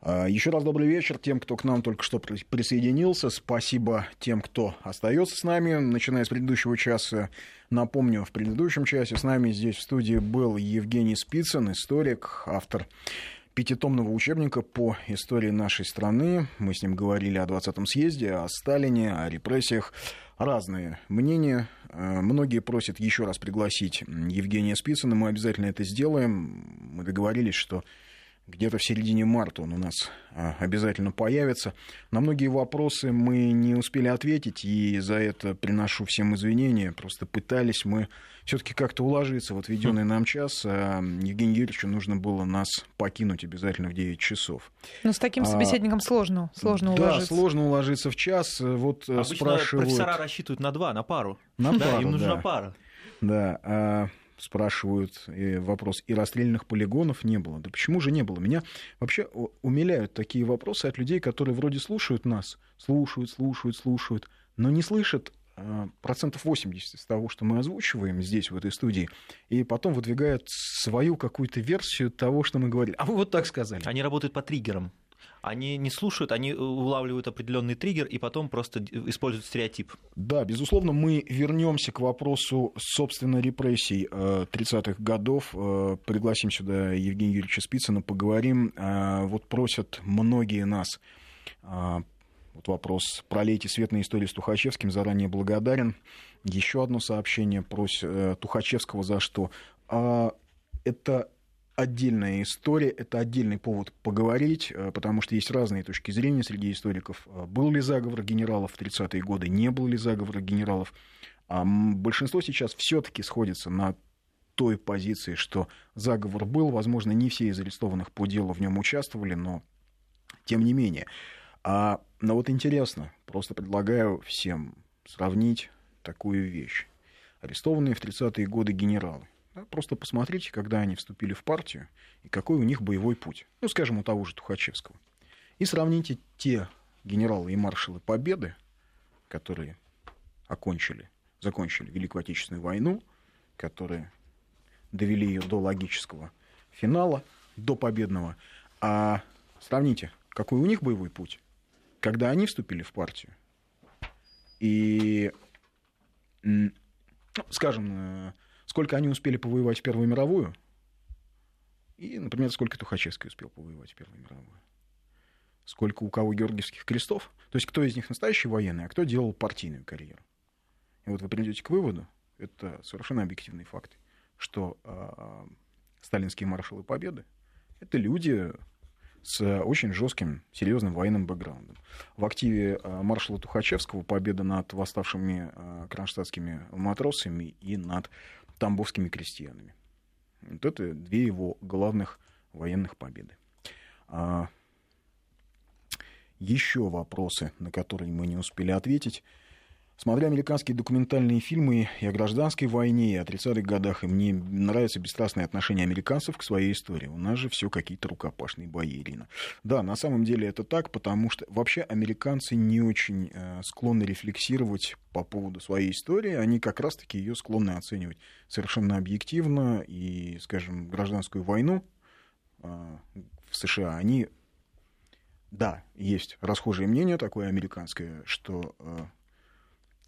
А, Еще раз добрый вечер тем, кто к нам только что присоединился. Спасибо тем, кто остается с нами, начиная с предыдущего часа. Напомню, в предыдущем часе с нами здесь в студии был Евгений Спицын, историк, автор пятитомного учебника по истории нашей страны. Мы с ним говорили о 20-м съезде, о Сталине, о репрессиях. Разные мнения. А, многие просят еще раз пригласить Евгения Спицына. Мы обязательно это сделаем. Мы договорились, что где-то в середине марта он у нас а, обязательно появится. На многие вопросы мы не успели ответить, и за это приношу всем извинения. Просто пытались мы все-таки как-то уложиться в отведенный нам час. А Евгению Юрьевичу нужно было нас покинуть обязательно в 9 часов. Но с таким а, собеседником а, сложно, сложно да, уложиться. Да, сложно уложиться в час. Вот Обычно спрашивают... профессора рассчитывают на два, на пару. На да, пару, им нужна да. пара. Да, спрашивают вопрос, и расстрельных полигонов не было. Да почему же не было? Меня вообще умиляют такие вопросы от людей, которые вроде слушают нас, слушают, слушают, слушают, но не слышат а, процентов 80 из того, что мы озвучиваем здесь, в этой студии, и потом выдвигают свою какую-то версию того, что мы говорили. А вы вот так сказали. Они работают по триггерам они не слушают, они улавливают определенный триггер и потом просто используют стереотип. Да, безусловно, мы вернемся к вопросу, собственно, репрессий 30-х э, годов. Э, пригласим сюда Евгения Юрьевича Спицына, поговорим. Э, вот просят многие нас вот вопрос «Пролейте свет на историю с Тухачевским». Заранее благодарен. Еще одно сообщение просит Тухачевского за что. Это отдельная история, это отдельный повод поговорить, э, потому что есть разные точки зрения среди историков. Э, был ли заговор генералов в 30-е годы, не был ли заговор генералов. А большинство сейчас все-таки сходится на той позиции, что заговор был, возможно, не все из арестованных по делу в нем участвовали, но тем не менее. А, но вот интересно, просто предлагаю всем сравнить такую вещь. Арестованные в 30-е годы генералы. Просто посмотрите, когда они вступили в партию, и какой у них боевой путь. Ну, скажем, у того же Тухачевского. И сравните те генералы и маршалы Победы, которые окончили, закончили Великую Отечественную войну, которые довели ее до логического финала, до победного. А сравните, какой у них боевой путь, когда они вступили в партию. И, ну, скажем, э, сколько они успели повоевать в Первую мировую, и, например, сколько Тухачевский успел повоевать в Первую мировую. Сколько у кого Георгиевских крестов. То есть, кто из них настоящий военный, а кто делал партийную карьеру. И вот вы придете к выводу, это совершенно объективный факт, что э, сталинские маршалы Победы — это люди с очень жестким, серьезным военным бэкграундом. В активе маршала Тухачевского победа над восставшими кронштадтскими матросами и над тамбовскими крестьянами. Вот это две его главных военных победы. А, еще вопросы, на которые мы не успели ответить. Смотря американские документальные фильмы и о гражданской войне, и о 30-х годах, и мне нравится бесстрастное отношение американцев к своей истории. У нас же все какие-то рукопашные бои, Ирина. Да, на самом деле это так, потому что вообще американцы не очень э, склонны рефлексировать по поводу своей истории. Они как раз-таки ее склонны оценивать совершенно объективно. И, скажем, гражданскую войну э, в США они да, есть расхожее мнение такое американское, что э,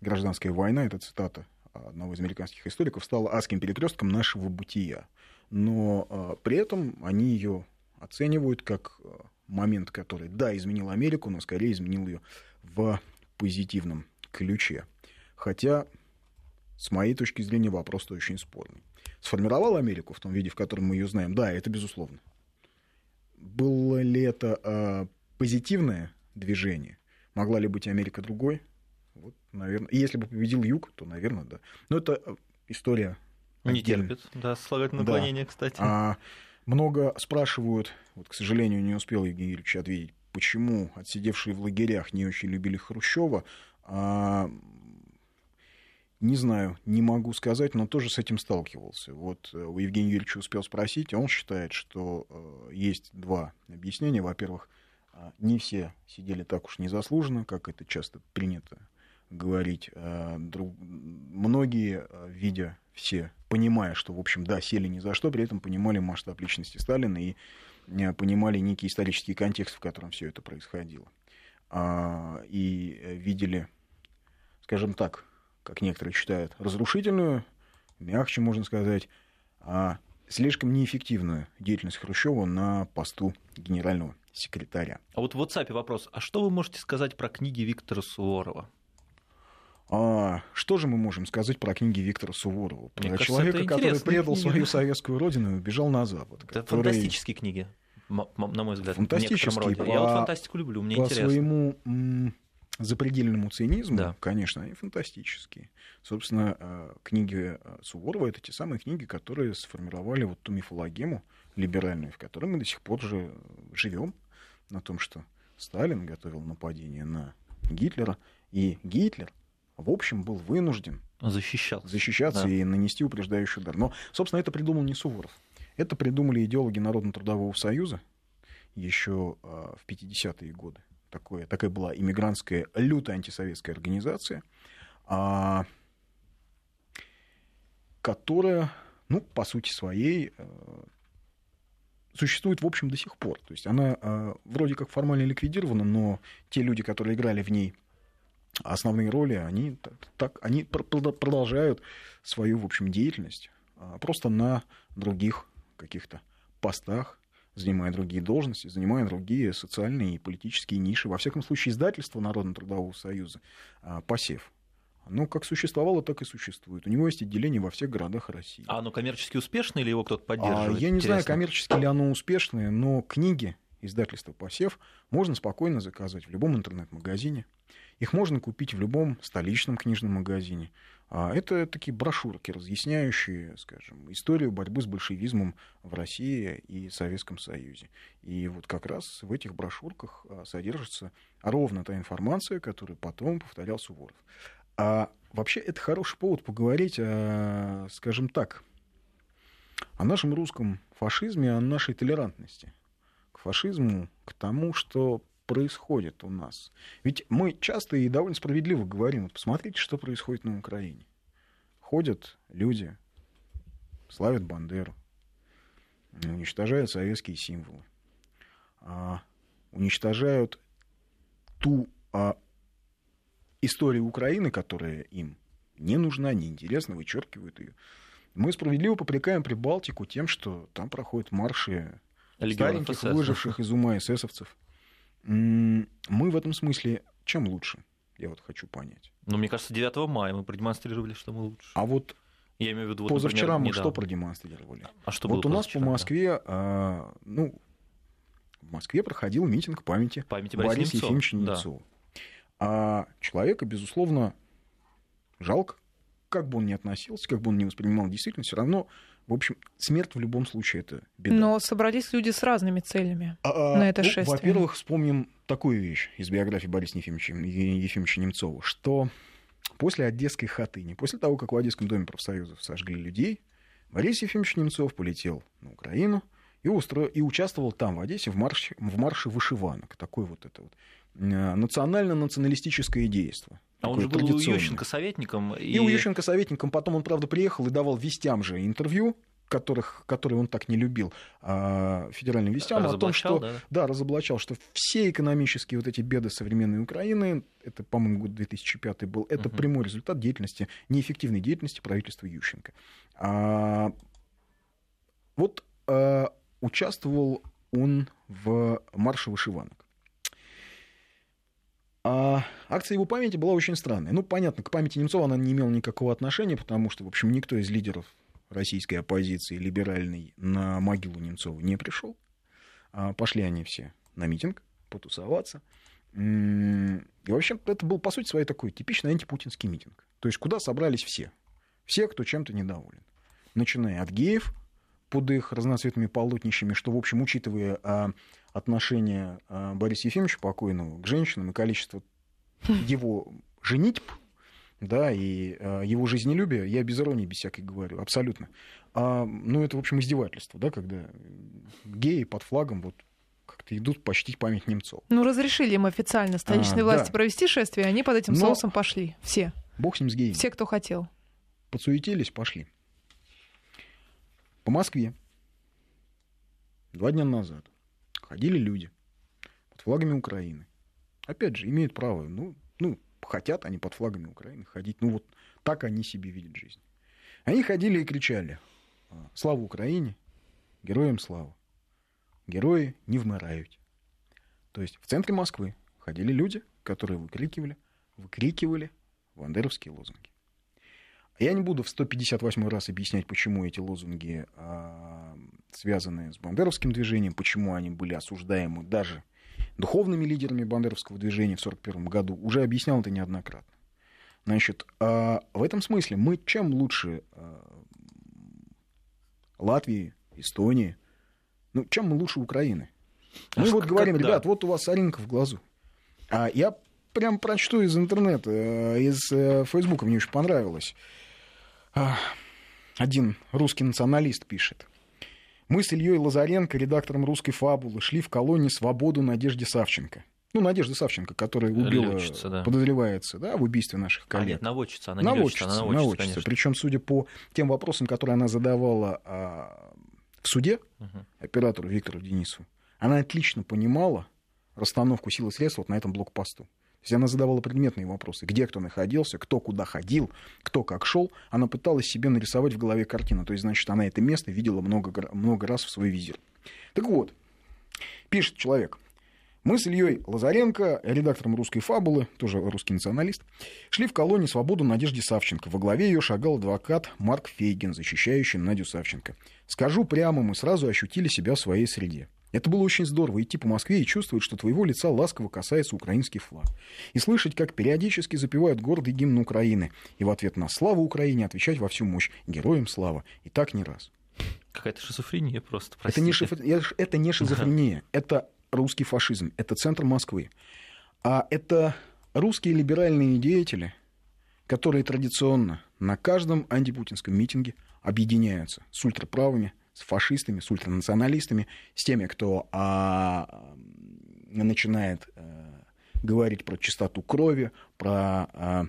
гражданская война, это цитата одного из американских историков, стала адским перекрестком нашего бытия. Но э, при этом они ее оценивают как э, момент, который, да, изменил Америку, но скорее изменил ее в позитивном ключе. Хотя, с моей точки зрения, вопрос очень спорный. Сформировал Америку в том виде, в котором мы ее знаем? Да, это безусловно. Было ли это э, позитивное движение? Могла ли быть Америка другой? Вот, наверное. если бы победил Юг, то, наверное, да. Но это э, история. Не отдельная. терпит, да, слагательное наклонение, да. кстати. А, много спрашивают, вот, к сожалению, не успел Евгений Юрьевич ответить, почему отсидевшие в лагерях не очень любили Хрущева. А, не знаю, не могу сказать, но тоже с этим сталкивался. Вот э, у Евгения Юрьевича успел спросить, он считает, что э, есть два объяснения. Во-первых, не все сидели так уж незаслуженно, как это часто принято говорить. Э, друг... Многие, э, видя все, понимая, что, в общем, да, сели ни за что, при этом понимали масштаб личности Сталина и э, понимали некий исторический контекст, в котором все это происходило. А, и видели, скажем так, как некоторые считают, разрушительную, мягче можно сказать, а слишком неэффективную деятельность Хрущева на посту генерального секретаря. А вот в WhatsApp вопрос. А что вы можете сказать про книги Виктора Суворова? А, что же мы можем сказать про книги Виктора Суворова? Про Мне человека, кажется, который предал книги. свою советскую родину и убежал на Запад. Это который... фантастические книги, на мой взгляд. Фантастические. По... Я вот фантастику люблю, мне по интересно. своему запредельному цинизму, да. конечно, они фантастические. Собственно, э, книги э, Суворова — это те самые книги, которые сформировали вот ту мифологему либеральную, в которой мы до сих пор же живем, на том, что Сталин готовил нападение на Гитлера, и Гитлер, в общем, был вынужден защищаться, защищаться да. и нанести упреждающий удар. Но, собственно, это придумал не Суворов. Это придумали идеологи Народно-трудового союза еще э, в 50-е годы такое, такая была иммигрантская, лютая антисоветская организация, а, которая, ну, по сути своей, э, существует, в общем, до сих пор. То есть она вроде как формально ликвидирована, но те люди, которые играли в ней основные роли, они, так, они продолжают свою, в общем, деятельность а, просто на других каких-то постах, занимая другие должности, занимая другие социальные и политические ниши. Во всяком случае, издательство Народно-трудового союза а, «Посев» оно как существовало, так и существует. У него есть отделение во всех городах России. А оно коммерчески успешное или его кто-то поддерживает? А, я не Интересно. знаю, коммерчески ли оно успешное, но книги издательства «Посев» можно спокойно заказать в любом интернет-магазине. Их можно купить в любом столичном книжном магазине. А это такие брошюрки, разъясняющие, скажем, историю борьбы с большевизмом в России и Советском Союзе. И вот как раз в этих брошюрках а, содержится ровно та информация, которую потом повторял Суворов. А вообще это хороший повод поговорить, о, скажем так, о нашем русском фашизме, о нашей толерантности к фашизму, к тому, что происходит у нас. Ведь мы часто и довольно справедливо говорим, вот посмотрите, что происходит на Украине. Ходят люди, славят Бандеру, уничтожают советские символы, а, уничтожают ту а, историю Украины, которая им не нужна, не интересна, вычеркивают ее. Мы справедливо попрекаем Прибалтику тем, что там проходят марши Легионов стареньких, СС. выживших из ума эсэсовцев. Мы в этом смысле чем лучше? Я вот хочу понять. Ну, мне кажется, 9 мая мы продемонстрировали, что мы лучше. А вот я имею в виду, вот, позавчера например, мы недавно. что продемонстрировали? А что вот у нас по Москве, а, ну, в Москве проходил митинг памяти, памяти Бориса, Бориса Ефимовича Немцова. Да. А человека, безусловно, жалко, как бы он ни относился, как бы он ни воспринимал действительно, все равно в общем, смерть в любом случае это беда. Но собрались люди с разными целями а, на это ну, шествие. Во-первых, вспомним такую вещь из биографии Бориса Ефимовича, Ефимовича Немцова, что после Одесской хатыни, после того, как в Одесском доме профсоюзов сожгли людей, Борис Ефимович Немцов полетел на Украину и, устро... и участвовал там, в Одессе, в марше, в марше вышиванок. Такое вот это вот э, национально-националистическое действие. А он же был у Ющенко советником. И... и у Ющенко советником. Потом он, правда, приехал и давал вестям же интервью, которых, которые он так не любил, а, федеральным вестям, о том, что да? Да, разоблачал, что все экономические вот эти беды современной Украины, это, по-моему, год 2005 был, это угу. прямой результат деятельности, неэффективной деятельности правительства Ющенко. А, вот а, участвовал он в марше вышиванок. А акция его памяти была очень странная. Ну, понятно, к памяти Немцова она не имела никакого отношения, потому что, в общем, никто из лидеров российской оппозиции либеральной на могилу Немцова не пришел. А пошли они все на митинг потусоваться. И, в общем, это был, по сути своей, такой типичный антипутинский митинг. То есть, куда собрались все. Все, кто чем-то недоволен. Начиная от геев под их разноцветными полотнищами, что, в общем, учитывая а, отношение а, Бориса Ефимовича покойного к женщинам и количество его женитьб, да, и а, его жизнелюбие, я без иронии, без всякой говорю, абсолютно. А, ну, это, в общем, издевательство, да, когда геи под флагом вот как-то идут почтить память немцов. Ну, разрешили им официально столичной а, власти да. провести шествие, они под этим Но... соусом пошли, все. Бог с ним, с геями. Все, кто хотел. Подсуетились, пошли. По Москве два дня назад ходили люди под флагами Украины. Опять же, имеют право, ну, ну, хотят они под флагами Украины ходить. Ну, вот так они себе видят жизнь. Они ходили и кричали «Слава Украине! Героям слава! Герои не вмирают!» То есть в центре Москвы ходили люди, которые выкрикивали, выкрикивали бандеровские лозунги. Я не буду в 158 раз объяснять, почему эти лозунги э, связаны с бандеровским движением, почему они были осуждаемы даже духовными лидерами бандеровского движения в 1941 году. Уже объяснял это неоднократно. Значит, э, в этом смысле мы чем лучше э, Латвии, Эстонии, ну, чем мы лучше Украины? Мы а вот говорим, как, ребят, вот у вас соринка в глазу. А я прям прочту из интернета, из Фейсбука, мне очень понравилось один русский националист пишет. Мы с Ильей Лазаренко, редактором русской фабулы, шли в колонии «Свободу» Надежде Савченко. Ну, Надежда Савченко, которая убила, Летчица, да. подозревается, да, в убийстве наших коллег. А, нет, наводчица, она наводчица, не летчица, она наводчица, наводчица. Причем, судя по тем вопросам, которые она задавала а, в суде угу. оператору Виктору Денису, она отлично понимала расстановку сил и средств вот на этом блокпосту. То есть она задавала предметные вопросы, где кто находился, кто куда ходил, кто как шел. Она пыталась себе нарисовать в голове картину. То есть, значит, она это место видела много, много раз в свой визир. Так вот, пишет человек. Мы с Ильей Лазаренко, редактором русской фабулы, тоже русский националист, шли в колонии «Свободу» Надежде Савченко. Во главе ее шагал адвокат Марк Фейгин, защищающий Надю Савченко. Скажу прямо, мы сразу ощутили себя в своей среде. Это было очень здорово, идти по Москве и чувствовать, что твоего лица ласково касается украинский флаг. И слышать, как периодически запевают гордый гимн Украины. И в ответ на «Славу Украине» отвечать во всю мощь «Героям слава». И так не раз. Какая-то шизофрения просто, Это не, шиф... это не шизофрения, это русский фашизм, это центр Москвы. А это русские либеральные деятели, которые традиционно на каждом антипутинском митинге объединяются с ультраправыми, с фашистами, с ультранационалистами, с теми, кто а, начинает а, говорить про чистоту крови, про а,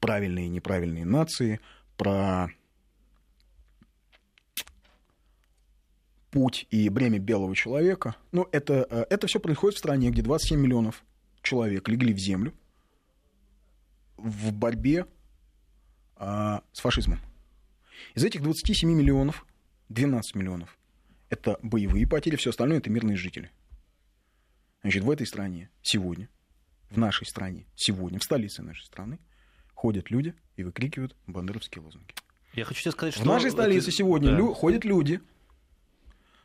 правильные и неправильные нации, про путь и бремя белого человека. Ну, это, а, это все происходит в стране, где 27 миллионов человек легли в землю в борьбе а, с фашизмом. Из этих 27 миллионов 12 миллионов. Это боевые потери, все остальное это мирные жители. Значит, в этой стране сегодня, в нашей стране сегодня, в столице нашей страны, ходят люди и выкрикивают бандеровские лозунги. Я хочу тебе сказать, что... В нашей столице это... сегодня да. лю- ходят люди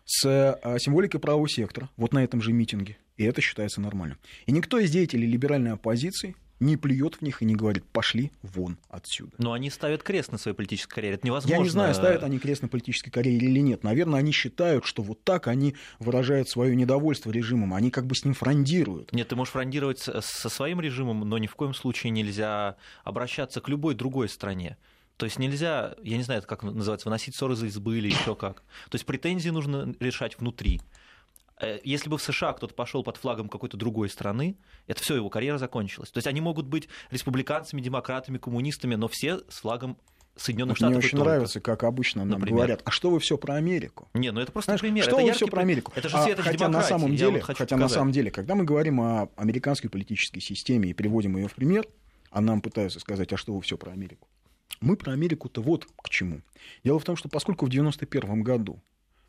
с а, символикой правого сектора, вот на этом же митинге, и это считается нормальным. И никто из деятелей либеральной оппозиции не плюет в них и не говорит, пошли вон отсюда. Но они ставят крест на своей политической карьере. Это невозможно. Я не знаю, ставят они крест на политической карьере или нет. Наверное, они считают, что вот так они выражают свое недовольство режимом. Они как бы с ним фрондируют. Нет, ты можешь фрондировать со своим режимом, но ни в коем случае нельзя обращаться к любой другой стране. То есть нельзя, я не знаю, это как называется, выносить ссоры из избы или еще как. То есть претензии нужно решать внутри. Э, если бы в США кто-то пошел под флагом какой-то другой страны, это все, его карьера закончилась. То есть они могут быть республиканцами, демократами, коммунистами, но все с флагом Соединенных Штатов. Мне очень только. нравится, как обычно нам Например? говорят, а что вы все про Америку? Не, ну это просто Знаешь, пример. Что это вы все про Америку? Это же а, хотя на самом деле, вот хотя на самом деле, когда мы говорим о американской политической системе и приводим ее в пример, а нам пытаются сказать, а что вы все про Америку? Мы про Америку-то вот к чему. Дело в том, что поскольку в 91 году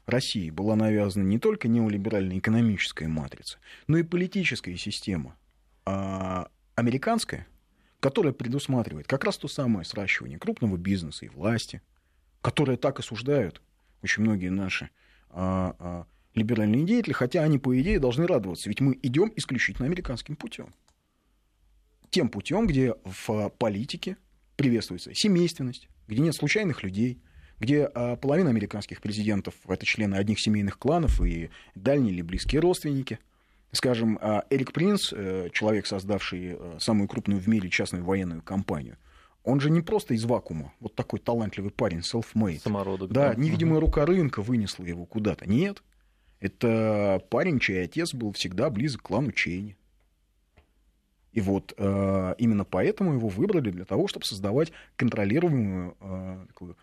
России была навязана не только неолиберальная экономическая матрица, но и политическая система а, американская, которая предусматривает как раз то самое сращивание крупного бизнеса и власти, которое так осуждают очень многие наши а, а, либеральные деятели, хотя они, по идее, должны радоваться, ведь мы идем исключительно американским путем. Тем путем, где в политике приветствуется семейственность, где нет случайных людей – где а, половина американских президентов — это члены одних семейных кланов и дальние или близкие родственники. Скажем, а, Эрик Принц, э, человек, создавший э, самую крупную в мире частную военную компанию, он же не просто из вакуума, вот такой талантливый парень, self-made. Самородок. Да, да. невидимая угу. рука рынка вынесла его куда-то. Нет, это парень, чей отец был всегда близок к клану Чейни. И вот э, именно поэтому его выбрали для того, чтобы создавать контролируемую такую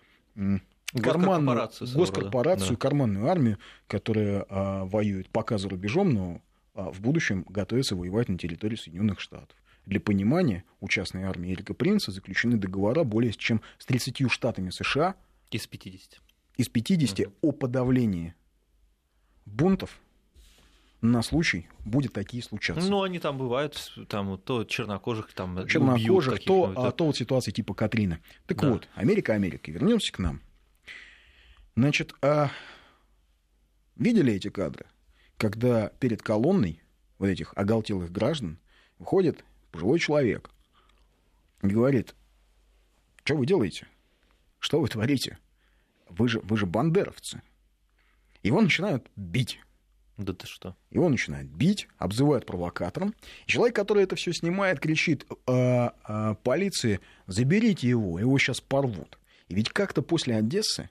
карманную госкорпорацию, да. карманную армию, которая а, воюет пока за рубежом, но а, в будущем готовится воевать на территории Соединенных Штатов. Для понимания, у частной армии Эрика Принца заключены договора более чем с 30 штатами США. Из 50. Из 50 угу. о подавлении бунтов на случай будет такие случаться. Ну, они там бывают, там то чернокожих там чернокожих, то, а, то вот ситуации типа Катрина. Так да. вот, Америка, Америка, вернемся к нам. Значит, а видели эти кадры, когда перед колонной вот этих оголтелых граждан выходит пожилой человек и говорит, что вы делаете? Что вы творите? Вы же, вы же бандеровцы. Его начинают бить. Да ты что? Его начинают бить, обзывают провокатором. Человек, который это все снимает, кричит э, э, полиции, заберите его, его сейчас порвут. И ведь как-то после Одессы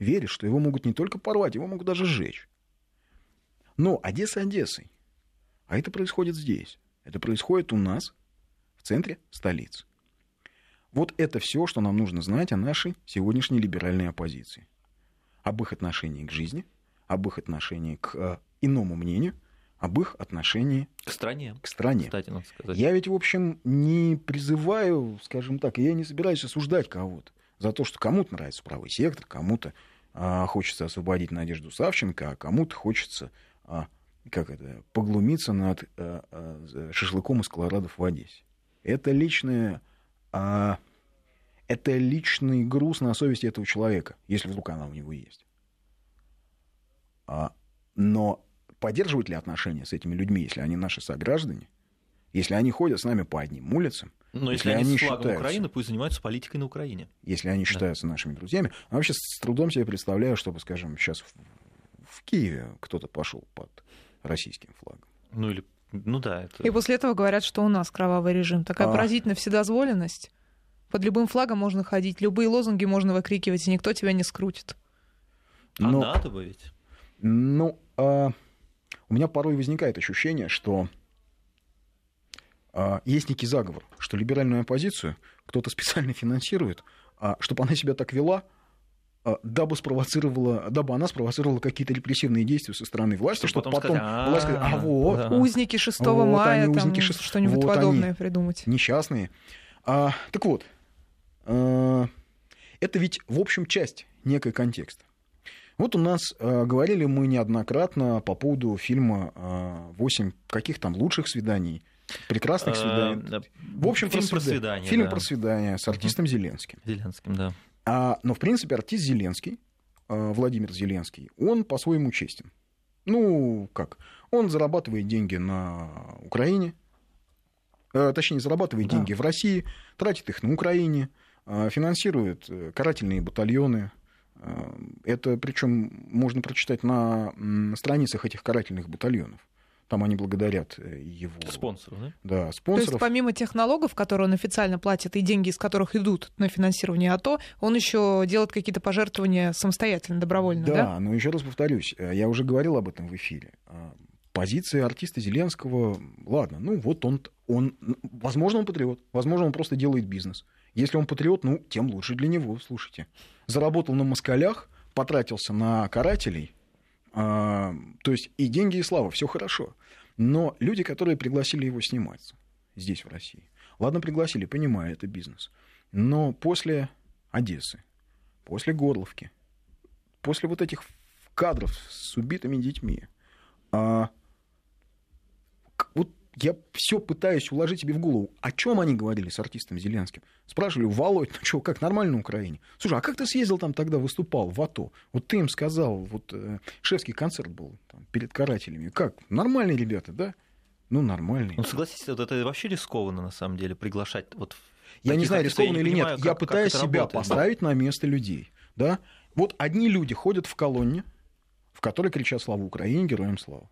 веришь, что его могут не только порвать, его могут даже сжечь. Но Одесса Одессой. А это происходит здесь. Это происходит у нас, в центре столицы. Вот это все, что нам нужно знать о нашей сегодняшней либеральной оппозиции. Об их отношении к жизни, об их отношении к э, иному мнению, об их отношении к стране. К стране. Кстати, надо сказать. Я ведь, в общем, не призываю, скажем так, я не собираюсь осуждать кого-то за то, что кому-то нравится правый сектор, кому-то а, хочется освободить Надежду Савченко, а кому-то хочется а, как это, поглумиться над а, а, шашлыком из колорадов в Одессе. Это личное... А, это личный груз на совести этого человека, если вдруг она у него есть. А, но поддерживать ли отношения с этими людьми, если они наши сограждане, если они ходят с нами по одним улицам, но если, если они, они с флагом считаются, Украины, пусть занимаются политикой на Украине. Если они считаются да. нашими друзьями. А вообще с трудом себе представляю, чтобы, скажем, сейчас в, в Киеве кто-то пошел под российским флагом. Ну или ну да. Это... И после этого говорят, что у нас кровавый режим. Такая а... поразительная вседозволенность. Под любым флагом можно ходить, любые лозунги можно выкрикивать, и никто тебя не скрутит. А Но... надо бы ведь. Ну, а... у меня порой возникает ощущение, что а, есть некий заговор, что либеральную оппозицию кто-то специально финансирует, а, чтобы она себя так вела, а, дабы спровоцировала, дабы она спровоцировала какие-то репрессивные действия со стороны власти, чтобы, чтобы потом сказать, власть сказать, а вот... Узники 6 вот, мая, они, узники 6... что-нибудь вот подобное они, придумать. Несчастные. А, так вот, а, это ведь, в общем, часть некой контекста. Вот у нас э, говорили мы неоднократно по поводу фильма «Восемь каких там лучших свиданий», Прекрасных э, свиданий. В общем, фильм про свидание. Фильм про свидание с артистом Зеленским. Зеленским, да. А, но, в принципе, артист Зеленский, э, Владимир Зеленский, он по-своему честен. Ну, как? Он зарабатывает деньги на Украине, э, точнее, зарабатывает да. деньги в России, тратит их на Украине, финансирует карательные батальоны. Это причем можно прочитать на страницах этих карательных батальонов. Там они благодарят э, его... Спонсоров, да? Да, спонсоров. То есть помимо тех налогов, которые он официально платит, и деньги, из которых идут на финансирование АТО, он еще делает какие-то пожертвования самостоятельно, добровольно, да? Да, но еще раз повторюсь, э, я уже говорил об этом в эфире. Позиция артиста Зеленского, ладно, ну вот он, он, возможно, он патриот, возможно, он просто делает бизнес. Если он патриот, ну, тем лучше для него, слушайте. Заработал на москалях, потратился на карателей, а, то есть и деньги, и слава, все хорошо. Но люди, которые пригласили его сниматься здесь, в России, ладно, пригласили, понимаю, это бизнес. Но после Одессы, после Горловки, после вот этих кадров с убитыми детьми, а, я все пытаюсь уложить себе в голову, о чем они говорили с артистом Зеленским. Спрашивали, Володь, ну что, как нормально на Украине? Слушай, а как ты съездил там тогда, выступал в АТО? Вот ты им сказал, вот э, шефский концерт был там, перед карателями. Как? Нормальные ребята, да? Ну, нормальные. Ну, согласитесь, вот это вообще рискованно, на самом деле, приглашать вот я не знаю, рискованно или понимаю, нет. Как, я пытаюсь себя работает. поставить на место людей. Да? Вот одни люди ходят в колонне, в которой кричат «Слава Украине! Героям слава!».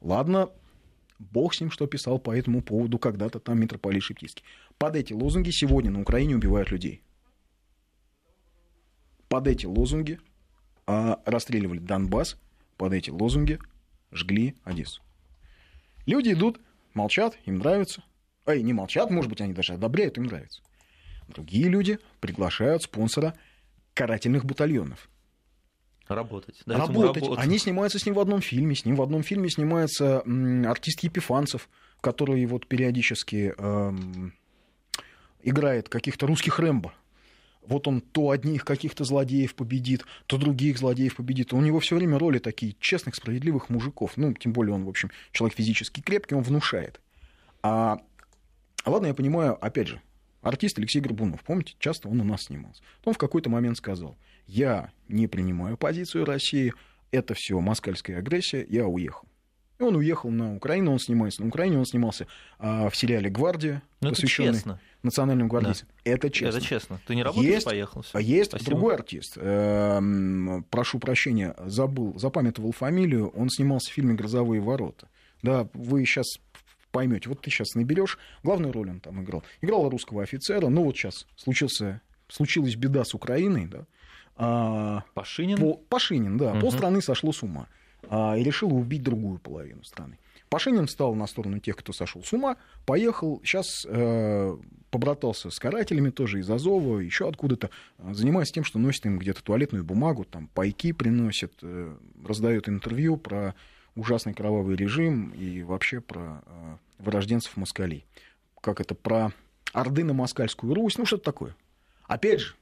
Ладно, Бог с ним, что писал по этому поводу когда-то там митрополит Шептицкий. Под эти лозунги сегодня на Украине убивают людей. Под эти лозунги а, расстреливали Донбасс, под эти лозунги жгли Одессу. Люди идут, молчат, им нравится. Эй, не молчат, может быть, они даже одобряют, им нравится. Другие люди приглашают спонсора карательных батальонов. Работать. работать. Они снимаются с ним в одном фильме. С ним в одном фильме снимается артист Епифанцев, который вот периодически эм, играет каких-то русских Рэмбо. Вот он то одних каких-то злодеев победит, то других злодеев победит. У него все время роли такие честных, справедливых мужиков. Ну, тем более он, в общем, человек физически крепкий, он внушает. А, ладно, я понимаю, опять же, артист Алексей Горбунов, помните, часто он у нас снимался. Он в какой-то момент сказал, я не принимаю позицию России, это все москальская агрессия, я уехал. И он уехал на Украину, он снимается на Украине, он снимался а, в сериале «Гвардия», Но ну, посвященный национальным гвардейцам. Да. Это честно. Это честно. Ты не работаешь, есть, поехал. Всё. Есть Спасибо. другой артист. Эм, прошу прощения, забыл, запамятовал фамилию. Он снимался в фильме «Грозовые ворота». Да, вы сейчас поймете. Вот ты сейчас наберешь, главную роль он там играл. Играл русского офицера, ну вот сейчас случился, случилась беда с Украиной, да. А, Пашинин? Пол, Пашинин, да. Угу. Полстраны сошло с ума а, и решил убить другую половину страны. Пашинин стал на сторону тех, кто сошел с ума, поехал, сейчас э, побратался с карателями тоже из Азова, еще откуда-то, занимается тем, что носит им где-то туалетную бумагу, там пайки приносит, э, раздает интервью про ужасный кровавый режим и вообще про э, вырожденцев москалей. Как это, про Орды на Москальскую Русь, ну что-то такое. Опять же,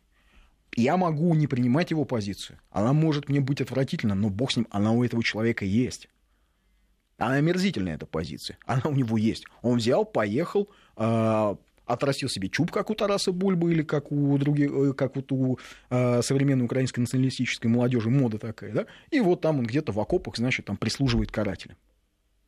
я могу не принимать его позицию. Она может мне быть отвратительна, но бог с ним, она у этого человека есть. Она омерзительная, эта позиция. Она у него есть. Он взял, поехал, э, отрастил себе чуб, как у Тараса Бульбы или как у других, э, как вот у э, современной украинской националистической молодежи, мода такая, да? И вот там он где-то в окопах, значит, там прислуживает карателям.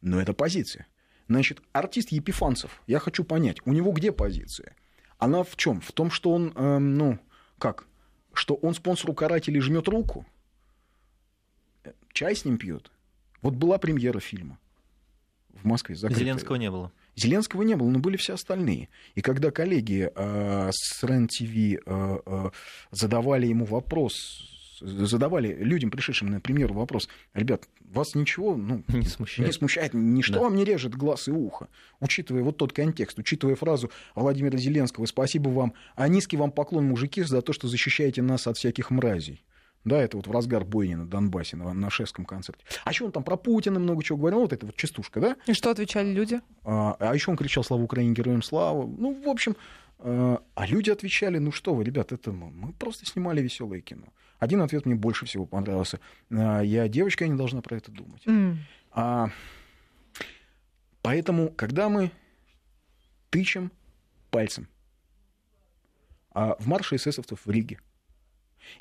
Но это позиция. Значит, артист Епифанцев, я хочу понять, у него где позиция? Она в чем? В том, что он, э, ну, как, что он спонсору карателей жмет руку, чай с ним пьет. Вот была премьера фильма в Москве. Закрытая. Зеленского не было. Зеленского не было, но были все остальные. И когда коллеги э, с РЕН-ТВ э, э, задавали ему вопрос, задавали людям, пришедшим на премьеру, вопрос, ребят, вас ничего ну, не смущает, не смущает ничто да. вам не режет глаз и ухо, учитывая вот тот контекст, учитывая фразу Владимира Зеленского «Спасибо вам, а низкий вам поклон, мужики, за то, что защищаете нас от всяких мразей». Да, это вот в разгар бойни на Донбассе, на, на шефском концерте. А еще он там про Путина много чего говорил, вот это вот частушка, да? И что отвечали люди? А, а еще он кричал «Слава Украине, героям слава!» Ну, в общем, а, а люди отвечали, ну что вы, ребят, это мы, мы просто снимали веселое кино. Один ответ мне больше всего понравился. А, я девочка, я не должна про это думать. Mm. А, поэтому, когда мы тычем пальцем а, в марше эсэсовцев в Риге,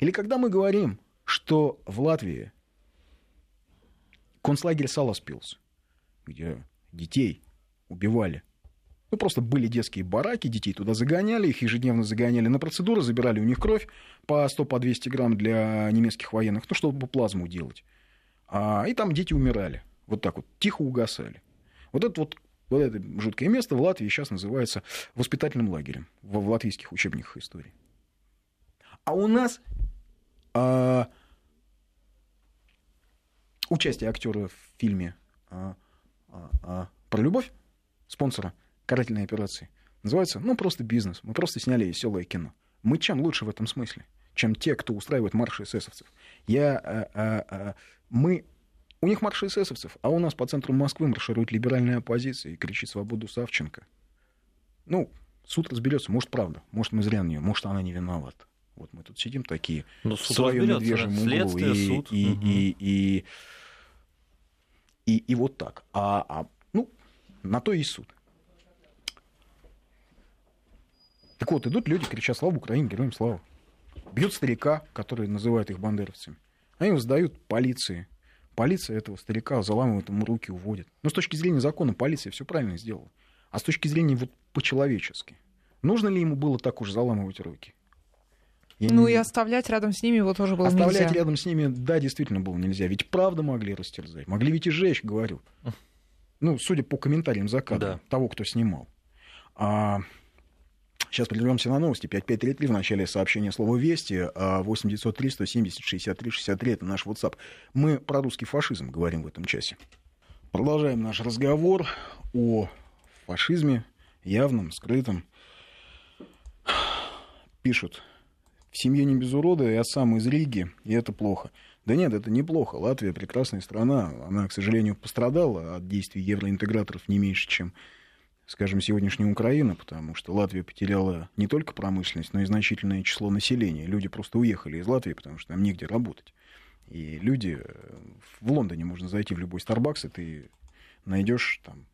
или когда мы говорим, что в Латвии концлагерь Саласпилс, где детей убивали, ну, просто были детские бараки, детей туда загоняли, их ежедневно загоняли на процедуры, забирали у них кровь по 100, по 200 грамм для немецких военных, ну, чтобы плазму делать. А, и там дети умирали. Вот так вот, тихо угасали. Вот это вот вот это жуткое место в Латвии сейчас называется воспитательным лагерем в латвийских учебниках истории. А у нас а, участие актера в фильме а, а, а, про любовь спонсора карательной операции называется, ну, просто бизнес. Мы просто сняли веселое кино. Мы чем лучше в этом смысле, чем те, кто устраивает марши эсэсовцев? Я, а, а, а, мы, у них марши эсэсовцев, а у нас по центру Москвы марширует либеральная оппозиция и кричит свободу Савченко. Ну, суд разберется, может, правда, может, мы зря на нее, может, она не виновата. Вот мы тут сидим такие ну, в своем медвежьем углу. И, суд. И, угу. и, и, и, и вот так. А, а, ну, на то и суд. Так вот, идут люди, кричат «Слава Украине! Героям слава!» Бьют старика, который называют их бандеровцами. Они его сдают полиции. Полиция этого старика заламывает ему руки, уводит. Но с точки зрения закона полиция все правильно сделала. А с точки зрения вот по-человечески. Нужно ли ему было так уж заламывать руки? Ну и оставлять рядом с ними его тоже было оставлять нельзя. Оставлять рядом с ними, да, действительно было нельзя. Ведь правда могли растерзать. Могли ведь и жечь, говорю. Ну, судя по комментариям за кадром, да. того, кто снимал. А... Сейчас прервемся на новости. 5533 в начале сообщения слова «Вести». 8903 170 63 63 это наш WhatsApp. Мы про русский фашизм говорим в этом часе. Продолжаем наш разговор о фашизме, явном, скрытом. Пишут в семье не без урода, я сам из Риги, и это плохо. Да нет, это неплохо. Латвия прекрасная страна. Она, к сожалению, пострадала от действий евроинтеграторов не меньше, чем, скажем, сегодняшняя Украина, потому что Латвия потеряла не только промышленность, но и значительное число населения. Люди просто уехали из Латвии, потому что там негде работать. И люди... Э, в Лондоне можно зайти в любой Starbucks, и ты найдешь там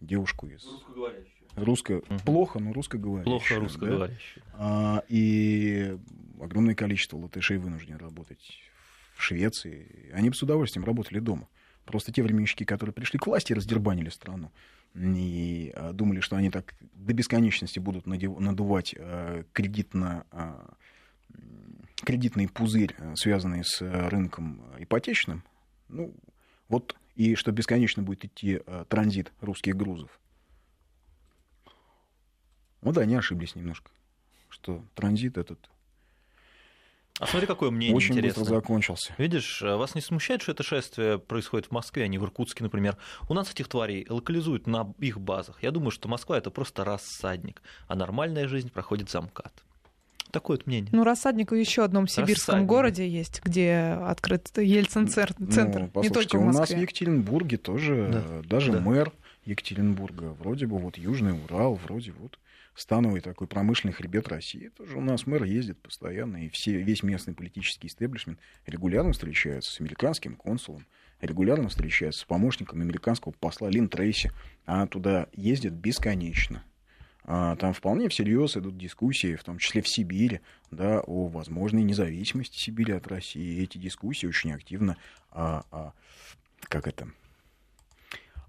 девушку из... Русскоговорящую. Русско... Угу. Плохо, но русскоговорящую. Плохо русскоговорящую. Да? А, и огромное количество латышей вынуждены работать в Швеции. Они бы с удовольствием работали дома. Просто те временщики, которые пришли к власти, раздербанили страну. И а, думали, что они так до бесконечности будут надувать а, кредитно, а, кредитный пузырь, связанный с рынком ипотечным. Ну, вот и что бесконечно будет идти транзит русских грузов. Вот они ошиблись немножко, что транзит этот а смотри, какое мнение Очень интересное. быстро закончился. Видишь, а вас не смущает, что это шествие происходит в Москве, а не в Иркутске, например? У нас этих тварей локализуют на их базах. Я думаю, что Москва — это просто рассадник, а нормальная жизнь проходит за МКАД. Такое вот мнение. Ну, рассадник в еще одном сибирском рассадник. городе есть, где открыт Ельцин-центр, ну, не только в Москве. у нас в Екатеринбурге тоже, да. даже да. мэр Екатеринбурга, вроде бы вот Южный Урал, вроде вот становый такой промышленный хребет России. Тоже у нас мэр ездит постоянно, и все, весь местный политический истеблишмент регулярно встречается с американским консулом, регулярно встречается с помощником американского посла Лин Трейси. Она туда ездит бесконечно. А там вполне всерьез идут дискуссии, в том числе в Сибири, да, о возможной независимости Сибири от России. И эти дискуссии очень активно, а, а, как это,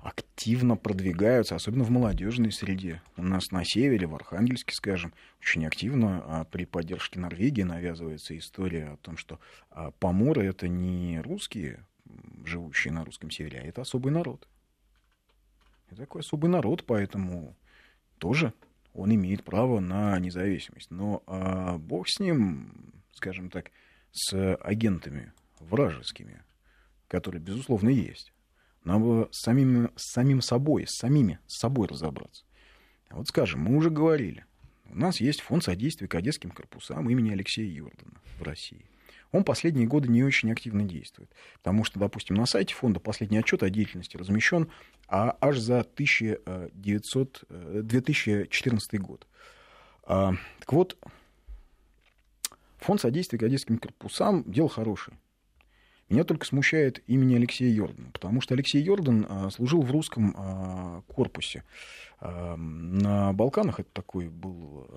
активно продвигаются, особенно в молодежной среде. У нас на севере, в Архангельске, скажем, очень активно а при поддержке Норвегии навязывается история о том, что а, поморы это не русские, живущие на русском севере, а это особый народ. Это такой особый народ, поэтому тоже он имеет право на независимость. Но а, бог с ним, скажем так, с агентами вражескими, которые, безусловно, есть. Надо самим, с самим собой, с самими с собой разобраться. Вот скажем, мы уже говорили, у нас есть фонд содействия кадетским корпусам имени Алексея Йордана в России. Он последние годы не очень активно действует, потому что, допустим, на сайте фонда последний отчет о деятельности размещен а аж за 1900, 2014 э, год. А, так вот, фонд содействия кадетским корпусам дело хорошее. Меня только смущает имени Алексея Йордана, потому что Алексей Йордан а, служил в русском а, корпусе. А, на Балканах это такой был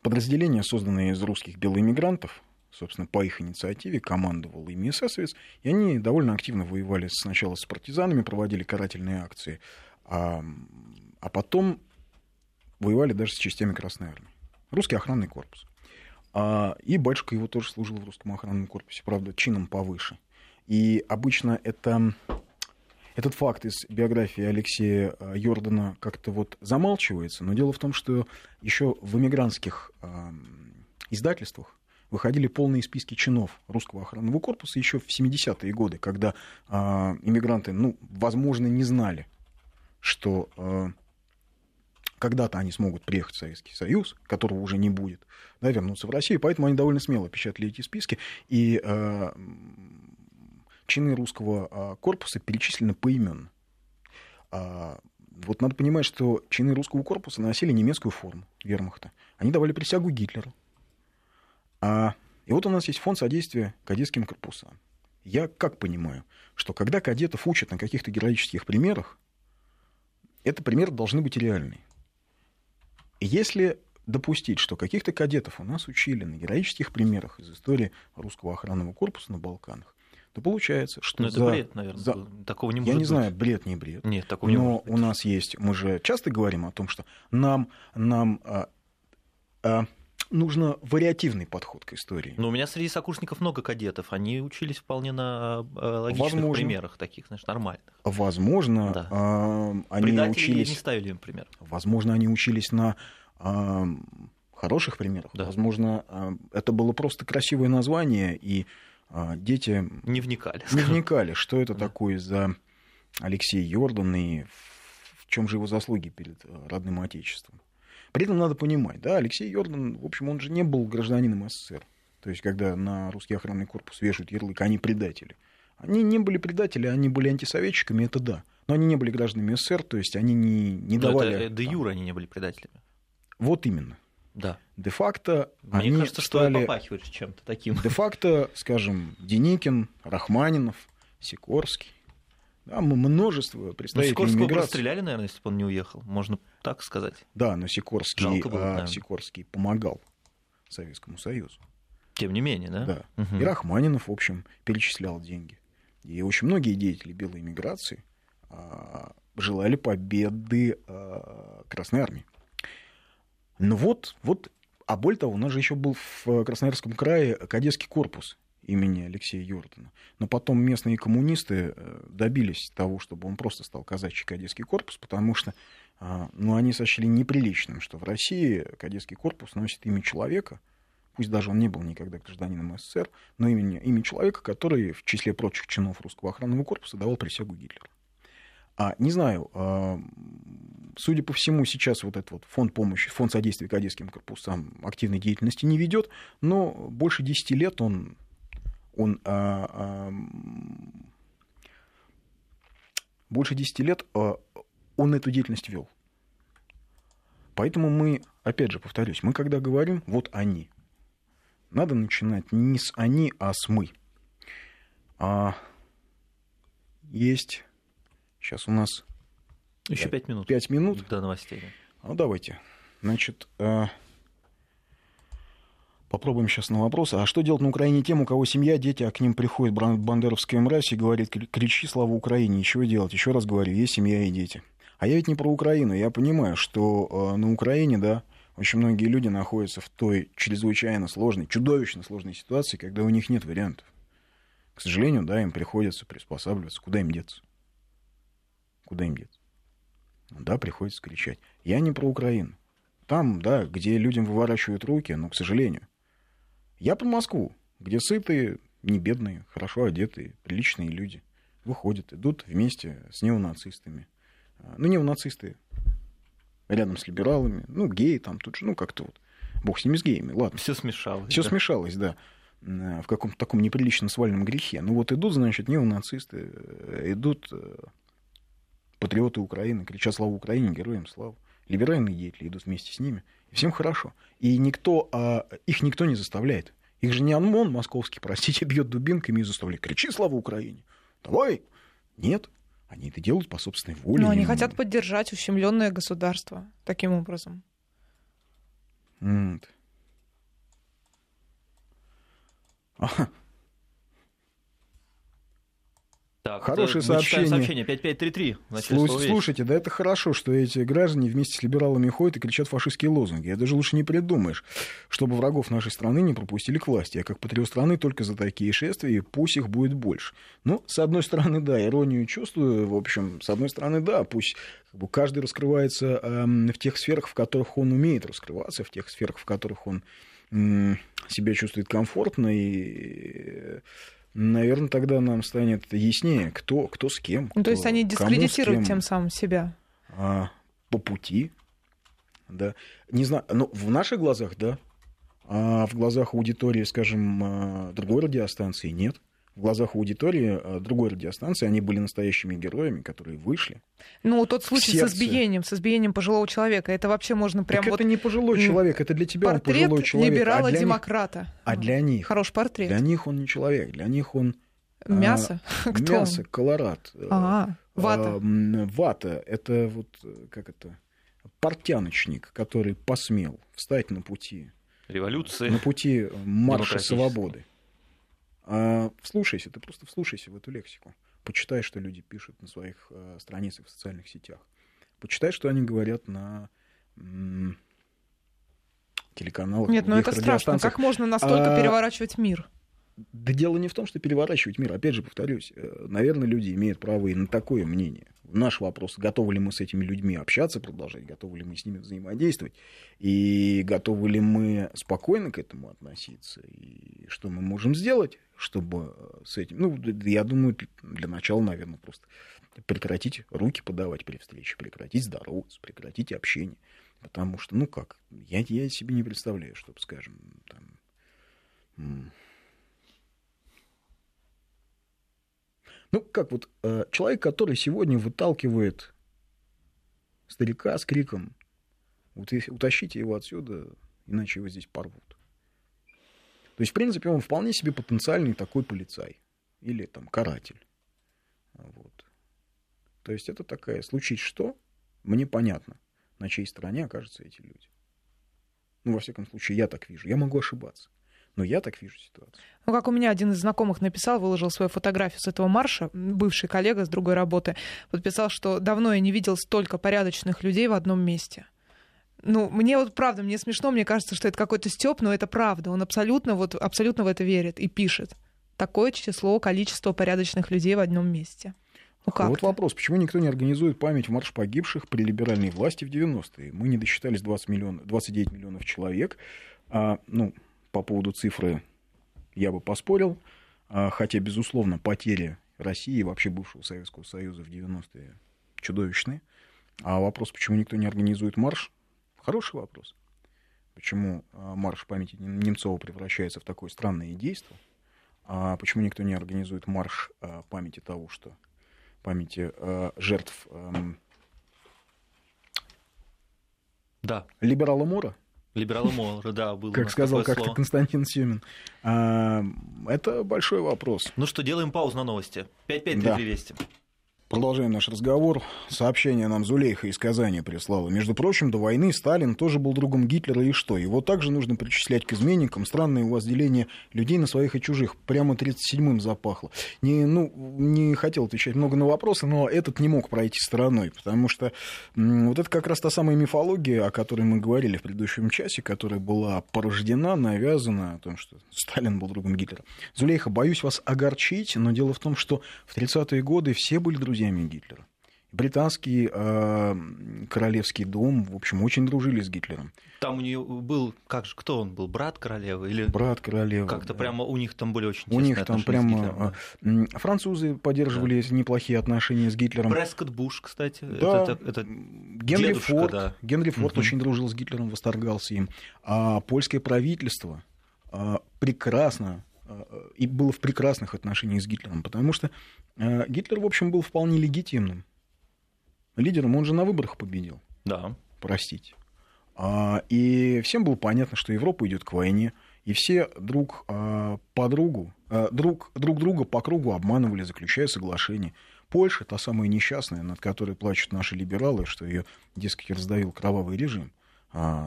подразделение, созданное из русских белоэмигрантов, собственно, по их инициативе командовал ими эсэсовец, и они довольно активно воевали сначала с партизанами, проводили карательные акции, а, а потом воевали даже с частями Красной Армии. Русский охранный корпус. А, и батюшка его тоже служил в русском охранном корпусе, правда, чином повыше. И обычно это, этот факт из биографии Алексея а, Йордана как-то вот замалчивается, но дело в том, что еще в эмигрантских издательствах выходили полные списки чинов русского охранного корпуса еще в 70-е годы, когда э, иммигранты, ну, возможно, не знали, что э, когда-то они смогут приехать в Советский Союз, которого уже не будет, да, вернуться в Россию, поэтому они довольно смело печатали эти списки, и э, чины русского э, корпуса перечислены поименно. А, вот надо понимать, что чины русского корпуса носили немецкую форму вермахта. Они давали присягу Гитлеру. А, и вот у нас есть фонд содействия кадетским корпусам. Я как понимаю, что когда кадетов учат на каких-то героических примерах, это примеры должны быть реальные. Если допустить, что каких-то кадетов у нас учили на героических примерах из истории русского охранного корпуса на Балканах, то получается, что но за... это бред, наверное. За... Такого не может Я не быть. знаю, бред не бред. Нет, такого не может быть. у нас есть, мы же часто говорим о том, что нам, нам а, а, нужно вариативный подход к истории. Но у меня среди сокурсников много кадетов, они учились вполне на а, логичных Возможно. примерах таких, знаешь, нормальных. Возможно, да. а, они Предатели учились... не ставили им пример. Возможно, они учились на а, хороших примерах. Да. Возможно, а, это было просто красивое название, и а, дети не вникали. Не вникали, что это да. такое за Алексей Йордан и в чем же его заслуги перед родным отечеством. При этом надо понимать, да, Алексей Йордан, в общем, он же не был гражданином СССР. То есть, когда на русский охранный корпус вешают ярлык, они предатели. Они не были предатели, они были антисоветчиками, это да. Но они не были гражданами СССР, то есть они не, не давали... Это, де юра они не были предателями. Вот именно. Да. Де-факто Мне они кажется, что стали... попахиваешь чем-то таким. Де-факто, скажем, Деникин, Рахманинов, Сикорский. Да, множество Ну, представителей Сикорского бы миграции. расстреляли, наверное, если бы он не уехал. Можно так сказать. Да, но Сикорский, Жалко было, а, наверное. Сикорский помогал Советскому Союзу. Тем не менее, да? Да. Мгм. И Рахманинов, в общем, перечислял деньги. И очень многие деятели белой эмиграции а, желали победы а, Красной Армии. Ну вот, вот, а более того, у нас же еще был в Красноярском крае кадетский корпус имени Алексея Юртона. Но потом местные коммунисты э, добились того, чтобы он просто стал казачий кадетский корпус, потому что а, ну, они сочли неприличным, что в России кадетский корпус носит имя человека, пусть даже он не был никогда гражданином СССР, но имя, имя человека, который в числе прочих чинов русского охранного корпуса давал присягу Гитлеру. А, не знаю, а, судя по всему, сейчас вот этот вот фонд помощи, фонд содействия кадетским корпусам активной деятельности не ведет, но больше 10 лет он, он а, а, больше 10 лет а, он эту деятельность вел. Поэтому мы, опять же, повторюсь, мы когда говорим «вот они», надо начинать не с «они», а с «мы». А есть... Сейчас у нас Еще пять минут 5 минут. до новостей. Ну, давайте. Значит, э, попробуем сейчас на вопрос. А что делать на Украине тем, у кого семья, дети, а к ним приходит бандеровская мразь и говорит, «Кри- кричи слава Украине, ничего делать. Еще раз говорю, есть семья и дети. А я ведь не про Украину. Я понимаю, что э, на Украине, да, очень многие люди находятся в той чрезвычайно сложной, чудовищно сложной ситуации, когда у них нет вариантов. К сожалению, да, им приходится приспосабливаться. Куда им деться? Куда им деться? Да, приходится кричать. Я не про Украину. Там, да, где людям выворачивают руки, но, к сожалению. Я про Москву, где сытые, не бедные, хорошо одетые, приличные люди выходят, идут вместе с неонацистами. А, Ну, неонацисты рядом с либералами, ну, геи там тут же, ну, как-то вот. Бог с ними, с геями, ладно. Все смешалось. Все да. смешалось, да, э, в каком-то таком неприлично свальном грехе. Ну вот идут, значит, неонацисты, э, идут э, патриоты Украины, кричат славу Украине, героям славу. Либеральные деятели идут вместе с ними. Всем хорошо. И никто, а, их никто не заставляет. Их же не ОМОН московский, простите, бьет дубинками и заставляет. Кричи славу Украине. Давай. Нет. Они это делают по собственной воле. Но они хотят поддержать ущемленное государство таким образом. Ага. Так, Хорошее мы читаем сообщение. сообщение 5533. в начале Слу- слова «Вещь». Слушайте, да это хорошо, что эти граждане вместе с либералами ходят и кричат фашистские лозунги. Это же лучше не придумаешь, чтобы врагов нашей страны не пропустили к власти. Я как патриот страны только за такие шествия, и пусть их будет больше. Ну, с одной стороны, да, иронию чувствую, в общем, с одной стороны, да, пусть как бы, каждый раскрывается эм, в тех сферах, в которых он умеет раскрываться, в тех сферах, в которых он м, себя чувствует комфортно и Наверное, тогда нам станет яснее, кто, кто с кем. Ну, то есть кто- они дискредитируют тем самым себя. а, по пути. Да. Не знаю, но в наших глазах, да. А в глазах аудитории, скажем, а, другой радиостанции нет. В глазах аудитории а, другой радиостанции они были настоящими героями, которые вышли. Ну, тот случай с избиением, с избиением пожилого человека, это вообще можно прям так вот это не пожилой человек, это для тебя он портрет пожилой человек. а для них- либерала-демократа. А для них, Хороший портрет. для них он не человек, для них он а, Мясо? Кто? он? мясо, колорад. А, вата. А, вата это вот э, как это портяночник, который посмел встать на пути Революции. на пути марша свободы. А, вслушайся, ты просто вслушайся в эту лексику. Почитай, что люди пишут на своих э, страницах в социальных сетях. Почитай, что они говорят на м, телеканалах. Нет, ну это страшно. Как можно настолько А, переворачивать мир? Да дело не в том, что переворачивать мир. Опять же, повторюсь, э, наверное, люди имеют право и на такое мнение. Наш вопрос, готовы ли мы с этими людьми общаться, продолжать, готовы ли мы с ними взаимодействовать, и готовы ли мы спокойно к этому относиться, и что мы можем сделать, чтобы э, с этим... Ну, я думаю, для начала, наверное, просто прекратить руки подавать при встрече, прекратить здороваться, прекратить общение. Потому что, ну как, я, я себе не представляю, чтобы, скажем, там... Ну, как вот э, человек, который сегодня выталкивает старика с криком «Утащите его отсюда, иначе его здесь порвут». То есть, в принципе, он вполне себе потенциальный такой полицай или там каратель. Вот. То есть это такая, случить что, мне понятно, на чьей стороне окажутся эти люди. Ну, во всяком случае, я так вижу. Я могу ошибаться. Но я так вижу ситуацию. Ну, как у меня один из знакомых написал, выложил свою фотографию с этого марша, бывший коллега с другой работы, подписал, что давно я не видел столько порядочных людей в одном месте. Ну, мне вот правда, мне смешно, мне кажется, что это какой-то стёб, но это правда. Он абсолютно, вот, абсолютно в это верит и пишет. Такое число, количество порядочных людей в одном месте. Ну, как вот вопрос, почему никто не организует память в марш погибших при либеральной власти в 90-е? Мы не досчитались 20 миллионов, 29 миллионов человек. А, ну, по поводу цифры я бы поспорил, а, хотя, безусловно, потери России и вообще бывшего Советского Союза в 90-е чудовищные. А вопрос, почему никто не организует марш, хороший вопрос. Почему а, марш памяти Немцова превращается в такое странное действие? А почему никто не организует марш а, памяти того, что памяти жертв да. либерала Мора? Либералы Моллера, да, был. Как сказал как-то Константин Сюмин. А, это большой вопрос. Ну что, делаем паузу на новости. 5-5 да. Продолжаем наш разговор. Сообщение нам Зулейха из Казани прислала. Между прочим, до войны Сталин тоже был другом Гитлера, и что? Его также нужно причислять к изменникам. Странное у вас деление людей на своих и чужих. Прямо 37-м запахло. Не, ну, не хотел отвечать много на вопросы, но этот не мог пройти стороной, потому что вот это как раз та самая мифология, о которой мы говорили в предыдущем часе, которая была порождена, навязана, о том, что Сталин был другом Гитлера. Зулейха, боюсь вас огорчить, но дело в том, что в 30-е годы все были друзья друзьями Гитлера. Британский э, королевский дом, в общем, очень дружили с Гитлером. Там у нее был, как же, кто он был, брат королевы или брат королевы? Как-то да. прямо у них там были очень у них там прямо да. французы поддерживали да. неплохие отношения с Гитлером. Прескотт Буш, кстати, да. это, это, это Генри дедушка, Форд, да. Генри Форд угу. очень дружил с Гитлером, восторгался им. А польское правительство а, прекрасно и было в прекрасных отношениях с Гитлером, потому что Э, Гитлер, в общем, был вполне легитимным лидером. Он же на выборах победил. Да. Простите. А, и всем было понятно, что Европа идет к войне, и все друг а, по другу, а, друг, друг друга по кругу обманывали, заключая соглашение. Польша, та самая несчастная, над которой плачут наши либералы, что ее, дескать, раздавил кровавый режим,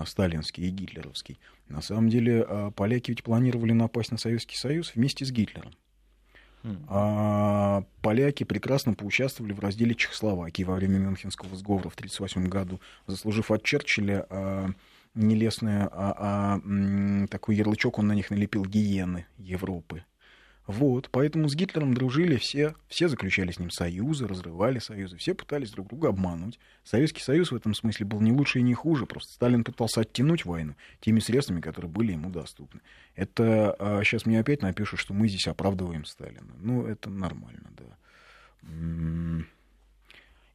сталинский и гитлеровский. На самом деле поляки ведь планировали напасть на Советский Союз вместе с Гитлером. А поляки прекрасно поучаствовали в разделе Чехословакии во время Мюнхенского сговора в 1938 году, заслужив от Черчилля а, нелестное, а, а, такой ярлычок он на них налепил гиены Европы. Вот, поэтому с Гитлером дружили все, все заключали с ним союзы, разрывали союзы, все пытались друг друга обмануть. Советский Союз в этом смысле был не лучше и не хуже, просто Сталин пытался оттянуть войну теми средствами, которые были ему доступны. Это а, сейчас мне опять напишут, что мы здесь оправдываем Сталина. Ну, это нормально, да.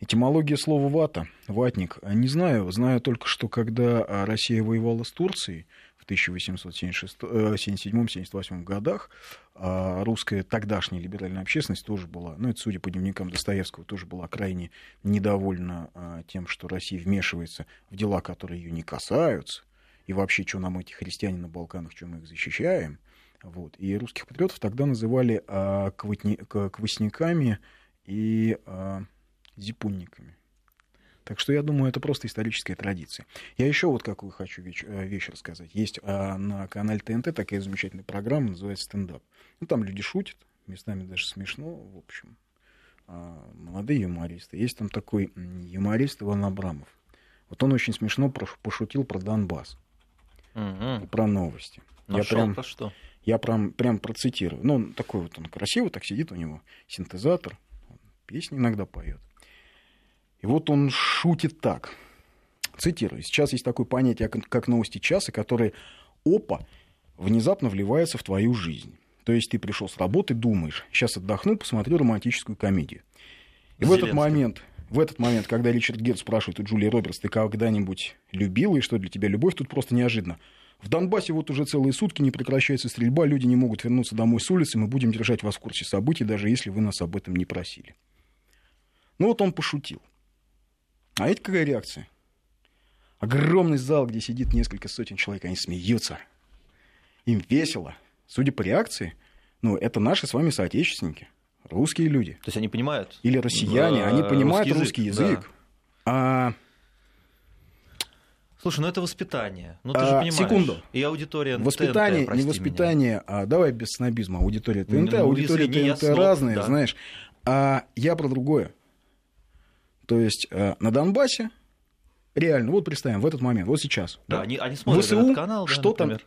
Этимология слова вата, ватник. Не знаю, знаю только, что когда а, Россия воевала с Турцией, 1877-78 э, годах а русская тогдашняя либеральная общественность тоже была, ну, это судя по дневникам Достоевского, тоже была крайне недовольна а, тем, что Россия вмешивается в дела, которые ее не касаются, и вообще, что нам эти христиане на Балканах, что мы их защищаем. Вот. И русских патриотов тогда называли а, квасниками и а, зипунниками. Так что я думаю, это просто историческая традиция. Я еще вот какую хочу вещь, э, вещь рассказать. Есть а, на канале ТНТ такая замечательная программа, называется «Стендап». Ну, там люди шутят, местами даже смешно, в общем. А, молодые юмористы. Есть там такой юморист Иван Абрамов. Вот он очень смешно пошутил про Донбасс. Угу. И про новости. Нашел я прям, про что? Я прям, прям процитирую. Ну, он такой вот, он красивый так сидит, у него синтезатор, песни иногда поет. И вот он шутит так. Цитирую. Сейчас есть такое понятие, как новости часа, которые опа внезапно вливается в твою жизнь. То есть ты пришел с работы, думаешь, сейчас отдохну, посмотрю романтическую комедию. И Зеленский. в этот момент в этот момент, когда Ричард Гир спрашивает у Джулии Робертс, ты когда-нибудь любила, и что для тебя любовь, тут просто неожиданно. В Донбассе вот уже целые сутки не прекращается стрельба, люди не могут вернуться домой с улицы, мы будем держать вас в курсе событий, даже если вы нас об этом не просили. Ну вот он пошутил. А это какая реакция? Огромный зал, где сидит несколько сотен человек, они смеются. Им весело. Судя по реакции, ну, это наши с вами соотечественники, русские люди. То есть они понимают? Или россияне, они понимают русский язык. Русский язык. Да. А Слушай, ну это воспитание. Ну ты а, же понимаешь. Секунду. И аудитория Воспитание, ТНТ, не воспитание, меня. а давай без снобизма. Аудитория ТНТ, ну, аудитория ТНТ сноб, разные, да. знаешь. А я про другое. То есть а, на Донбассе реально, вот представим, в этот момент, вот сейчас. Да, да они, они смотрят ВСУ, этот канал, да, что например.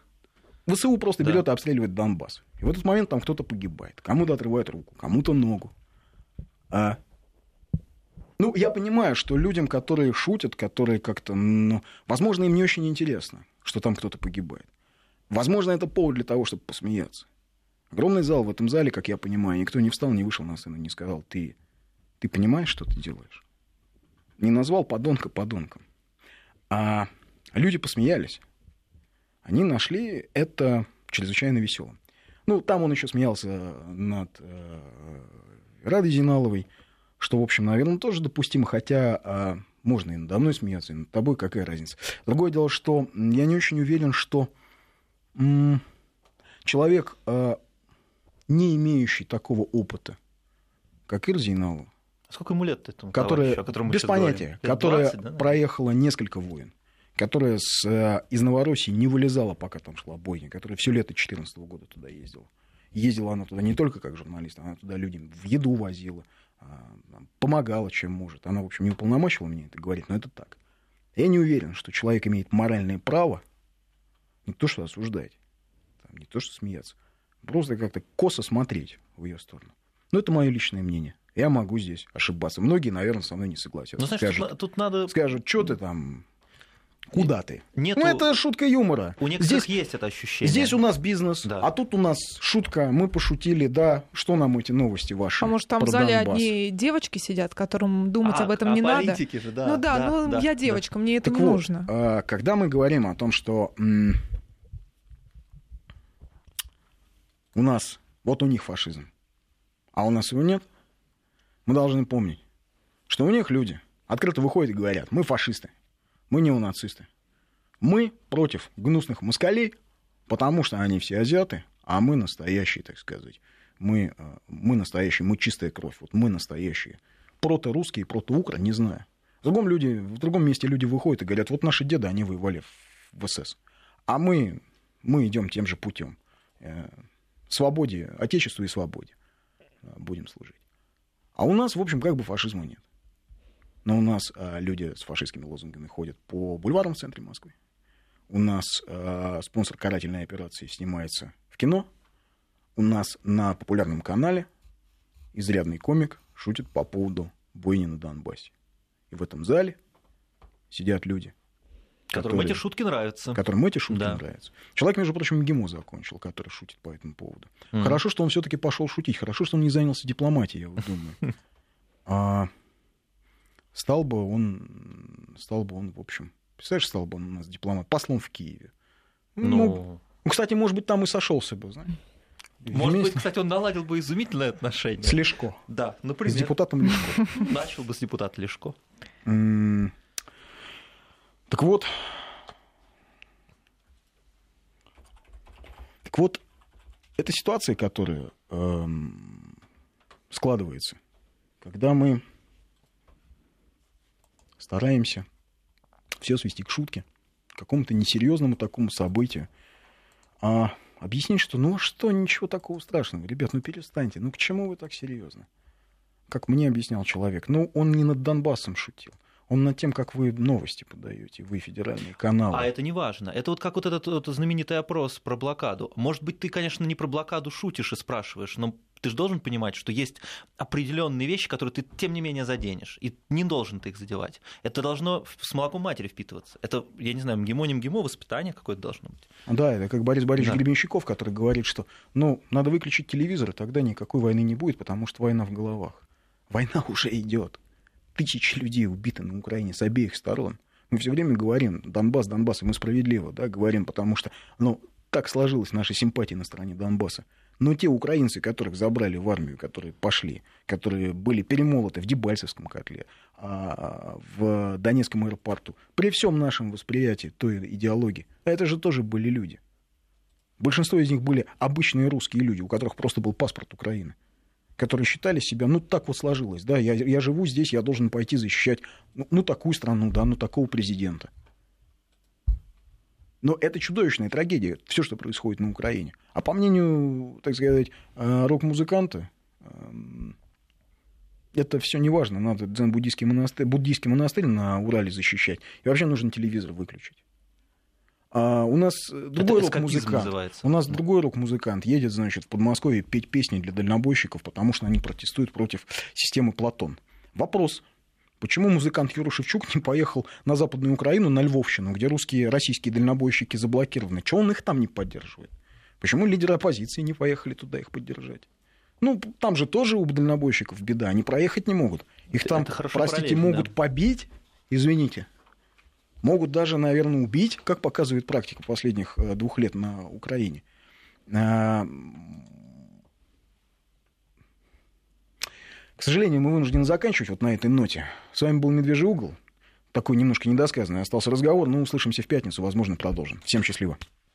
там ВСУ просто да. берет и обстреливает Донбасс. И в этот момент там кто-то погибает. Кому-то отрывают руку, кому-то ногу. А ну, я понимаю, что людям, которые шутят, которые как-то, ну, возможно, им не очень интересно, что там кто-то погибает. Возможно, это повод для того, чтобы посмеяться. Огромный зал в этом зале, как я понимаю, никто не встал, не вышел на сцену, не сказал, ты, ты понимаешь, что ты делаешь? Не назвал подонка подонком. А люди посмеялись. Они нашли это чрезвычайно веселым. Ну, там он еще смеялся над э, Радой Зиналовой, что, в общем, наверное, тоже допустимо, хотя а, можно и надо мной смеяться, и над тобой, какая разница. Другое дело, что я не очень уверен, что м- человек, а, не имеющий такого опыта, как Ирзинова, Сколько ему лет этому которая, о котором мы без понятия, которая 20, да? проехала несколько войн, которая с, а, из Новороссии не вылезала, пока там шла бойня, которая все лето 2014 года туда ездила. Ездила она туда не только как журналист, она туда людям в еду возила, а, помогала, чем может. Она, в общем, не уполномочила меня это говорить, но это так. Я не уверен, что человек имеет моральное право не то, что осуждать, там, не то, что смеяться, просто как-то косо смотреть в ее сторону. Но это мое личное мнение. Я могу здесь ошибаться. Многие, наверное, со мной не согласятся. Ну, знаешь, скажут, тут, тут надо... скажут, что ты там Куда ты? Нету... Ну, это шутка юмора. У некоторых здесь, есть это ощущение. Здесь у нас бизнес, да. а тут у нас шутка. Мы пошутили, да. Что нам эти новости ваши? А может, там в зале Донбасс? одни девочки сидят, которым думать а, об этом а не надо? Же, да, ну да, да ну да, я девочка, да. мне это так не вот, нужно. А, когда мы говорим о том, что м- у нас, вот у них фашизм, а у нас его нет, мы должны помнить, что у них люди открыто выходят и говорят, мы фашисты. Мы неонацисты. Мы против гнусных москалей, потому что они все азиаты, а мы настоящие, так сказать. Мы, э, мы настоящие, мы чистая кровь. Вот мы настоящие. Прото-русские, прото-укра, не знаю. В другом, люди, в другом месте люди выходят и говорят, вот наши деды, они воевали в СС. А мы, мы идем тем же путем. Э, свободе, отечеству и свободе э, будем служить. А у нас, в общем, как бы фашизма нет. Но у нас а, люди с фашистскими лозунгами ходят по бульварам в центре Москвы. У нас а, спонсор карательной операции снимается в кино. У нас на популярном канале изрядный комик шутит по поводу бойни на Донбассе. И в этом зале сидят люди, Которым которые, эти шутки нравятся. Которым эти шутки да. нравятся. Человек, между прочим, МГИМО закончил, который шутит по этому поводу. Mm. Хорошо, что он все-таки пошел шутить. Хорошо, что он не занялся дипломатией, я вот думаю. А стал бы он, стал бы он, в общем, представляешь, стал бы он у нас дипломат, послом в Киеве. Ну, ну, ну кстати, может быть, там и сошелся бы, знаешь. Может Вместе... быть, кстати, он наладил бы изумительное отношение. С Лешко. Да, например. С депутатом Лешко. Начал бы с депутата Лешко. Так вот, так вот, эта ситуация, которая эм, складывается, когда мы стараемся все свести к шутке, к какому-то несерьезному такому событию, а объяснить, что ну а что, ничего такого страшного, ребят, ну перестаньте, ну к чему вы так серьезно? Как мне объяснял человек, ну он не над Донбассом шутил, он над тем, как вы новости подаете, вы федеральные каналы. А это не важно. Это вот как вот этот вот знаменитый опрос про блокаду. Может быть, ты, конечно, не про блокаду шутишь и спрашиваешь, но ты же должен понимать, что есть определенные вещи, которые ты, тем не менее, заденешь. И не должен ты их задевать. Это должно с молоком матери впитываться. Это, я не знаю, МГИМО, не МГИМО, воспитание какое-то должно быть. Да, это как Борис Борисович да. Гребенщиков, который говорит, что ну, надо выключить телевизор, и тогда никакой войны не будет, потому что война в головах. Война уже идет. Тысячи людей убиты на Украине с обеих сторон. Мы все время говорим, Донбасс, Донбасс, и мы справедливо да, говорим, потому что ну, так сложилась наша симпатия на стороне Донбасса. Но те украинцы, которых забрали в армию, которые пошли, которые были перемолоты в Дебальцевском котле, а, в Донецком аэропорту, при всем нашем восприятии той идеологии, это же тоже были люди. Большинство из них были обычные русские люди, у которых просто был паспорт Украины которые считали себя, ну, так вот сложилось, да, я, я живу здесь, я должен пойти защищать, ну, ну, такую страну, да, ну, такого президента. Но это чудовищная трагедия, все, что происходит на Украине. А по мнению, так сказать, э, рок-музыканта, эм, это все не важно. Надо дзен-буддийский монастырь, буддийский монастырь на Урале защищать. И вообще нужно телевизор выключить. А у нас другой рок-музыкант. У нас другой рок-музыкант едет, значит, в Подмосковье петь песни для дальнобойщиков, потому что они протестуют против системы Платон. Вопрос, Почему музыкант Юра Шевчук не поехал на Западную Украину, на Львовщину, где русские, российские дальнобойщики заблокированы? Чего он их там не поддерживает? Почему лидеры оппозиции не поехали туда их поддержать? Ну, там же тоже у дальнобойщиков беда, они проехать не могут. Их там, простите, могут да. побить, извините, могут даже, наверное, убить, как показывает практика последних э, двух лет на Украине. А, К сожалению, мы вынуждены заканчивать вот на этой ноте. С вами был «Медвежий угол». Такой немножко недосказанный остался разговор, но услышимся в пятницу, возможно, продолжим. Всем счастливо.